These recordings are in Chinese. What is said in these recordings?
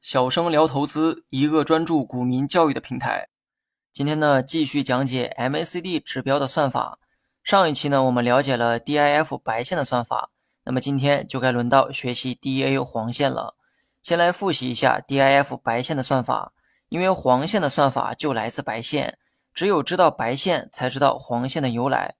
小生聊投资，一个专注股民教育的平台。今天呢，继续讲解 MACD 指标的算法。上一期呢，我们了解了 DIF 白线的算法，那么今天就该轮到学习 DA 黄线了。先来复习一下 DIF 白线的算法，因为黄线的算法就来自白线，只有知道白线，才知道黄线的由来。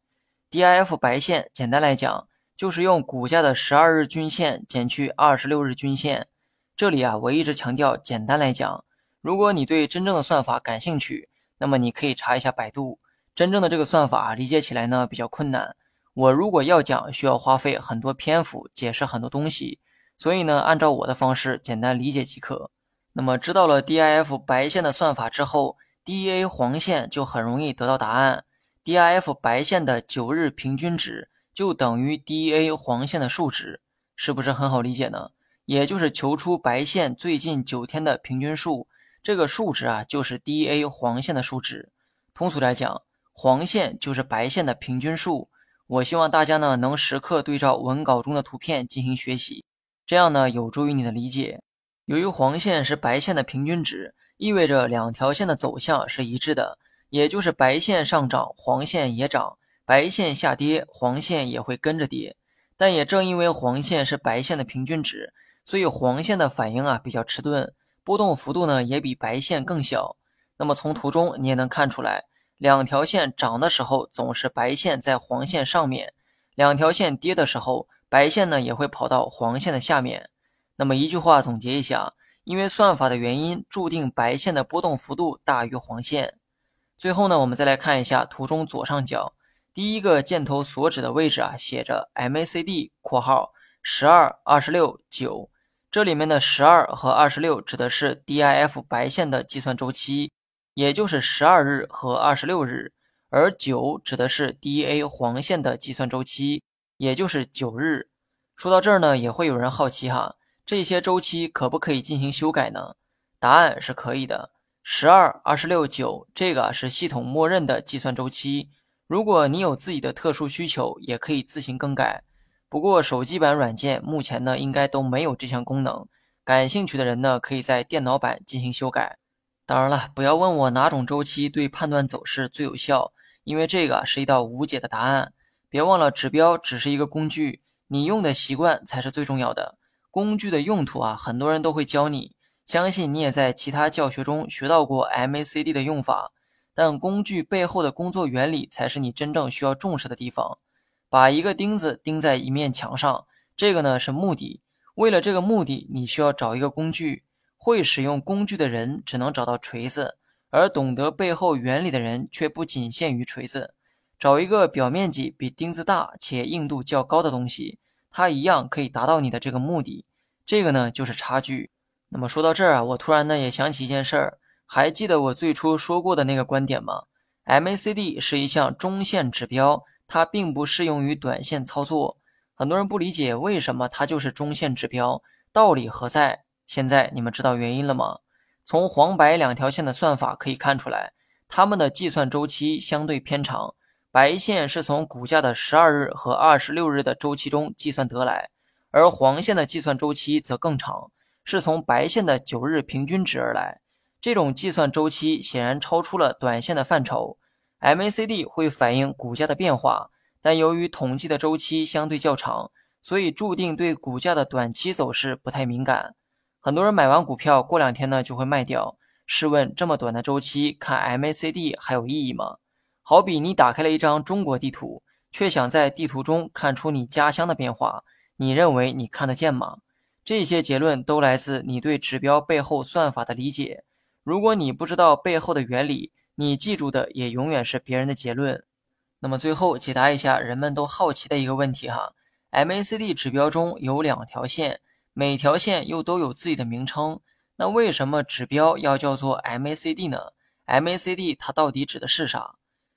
DIF 白线简单来讲，就是用股价的十二日均线减去二十六日均线。这里啊，我一直强调简单来讲。如果你对真正的算法感兴趣，那么你可以查一下百度。真正的这个算法理解起来呢比较困难，我如果要讲，需要花费很多篇幅解释很多东西，所以呢，按照我的方式简单理解即可。那么知道了 DIF 白线的算法之后，DA 黄线就很容易得到答案。DIF 白线的九日平均值就等于 DA 黄线的数值，是不是很好理解呢？也就是求出白线最近九天的平均数，这个数值啊就是 DA 黄线的数值。通俗来讲，黄线就是白线的平均数。我希望大家呢能时刻对照文稿中的图片进行学习，这样呢有助于你的理解。由于黄线是白线的平均值，意味着两条线的走向是一致的。也就是白线上涨，黄线也涨；白线下跌，黄线也会跟着跌。但也正因为黄线是白线的平均值，所以黄线的反应啊比较迟钝，波动幅度呢也比白线更小。那么从图中你也能看出来，两条线涨的时候总是白线在黄线上面，两条线跌的时候，白线呢也会跑到黄线的下面。那么一句话总结一下，因为算法的原因，注定白线的波动幅度大于黄线。最后呢，我们再来看一下图中左上角第一个箭头所指的位置啊，写着 MACD（ 括号十二、二十六、九）。这里面的十二和二十六指的是 DIF 白线的计算周期，也就是十二日和二十六日；而九指的是 DA 黄线的计算周期，也就是九日。说到这儿呢，也会有人好奇哈，这些周期可不可以进行修改呢？答案是可以的。十二、二十六、九，这个是系统默认的计算周期。如果你有自己的特殊需求，也可以自行更改。不过手机版软件目前呢，应该都没有这项功能。感兴趣的人呢，可以在电脑版进行修改。当然了，不要问我哪种周期对判断走势最有效，因为这个是一道无解的答案。别忘了，指标只是一个工具，你用的习惯才是最重要的。工具的用途啊，很多人都会教你。相信你也在其他教学中学到过 MACD 的用法，但工具背后的工作原理才是你真正需要重视的地方。把一个钉子钉在一面墙上，这个呢是目的。为了这个目的，你需要找一个工具。会使用工具的人只能找到锤子，而懂得背后原理的人却不仅限于锤子。找一个表面积比钉子大且硬度较高的东西，它一样可以达到你的这个目的。这个呢就是差距。那么说到这儿啊，我突然呢也想起一件事儿，还记得我最初说过的那个观点吗？MACD 是一项中线指标，它并不适用于短线操作。很多人不理解为什么它就是中线指标，道理何在？现在你们知道原因了吗？从黄白两条线的算法可以看出来，它们的计算周期相对偏长。白线是从股价的十二日和二十六日的周期中计算得来，而黄线的计算周期则更长。是从白线的九日平均值而来，这种计算周期显然超出了短线的范畴。MACD 会反映股价的变化，但由于统计的周期相对较长，所以注定对股价的短期走势不太敏感。很多人买完股票过两天呢就会卖掉。试问这么短的周期看 MACD 还有意义吗？好比你打开了一张中国地图，却想在地图中看出你家乡的变化，你认为你看得见吗？这些结论都来自你对指标背后算法的理解。如果你不知道背后的原理，你记住的也永远是别人的结论。那么最后解答一下人们都好奇的一个问题哈：MACD 指标中有两条线，每条线又都有自己的名称，那为什么指标要叫做 MACD 呢？MACD 它到底指的是啥？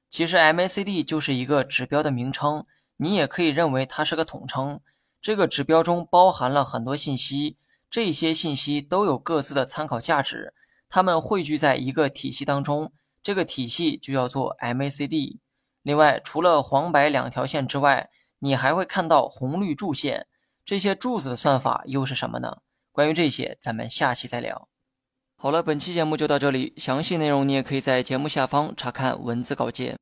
其实 MACD 就是一个指标的名称，你也可以认为它是个统称。这个指标中包含了很多信息，这些信息都有各自的参考价值，它们汇聚在一个体系当中，这个体系就叫做 MACD。另外，除了黄白两条线之外，你还会看到红绿柱线，这些柱子的算法又是什么呢？关于这些，咱们下期再聊。好了，本期节目就到这里，详细内容你也可以在节目下方查看文字稿件。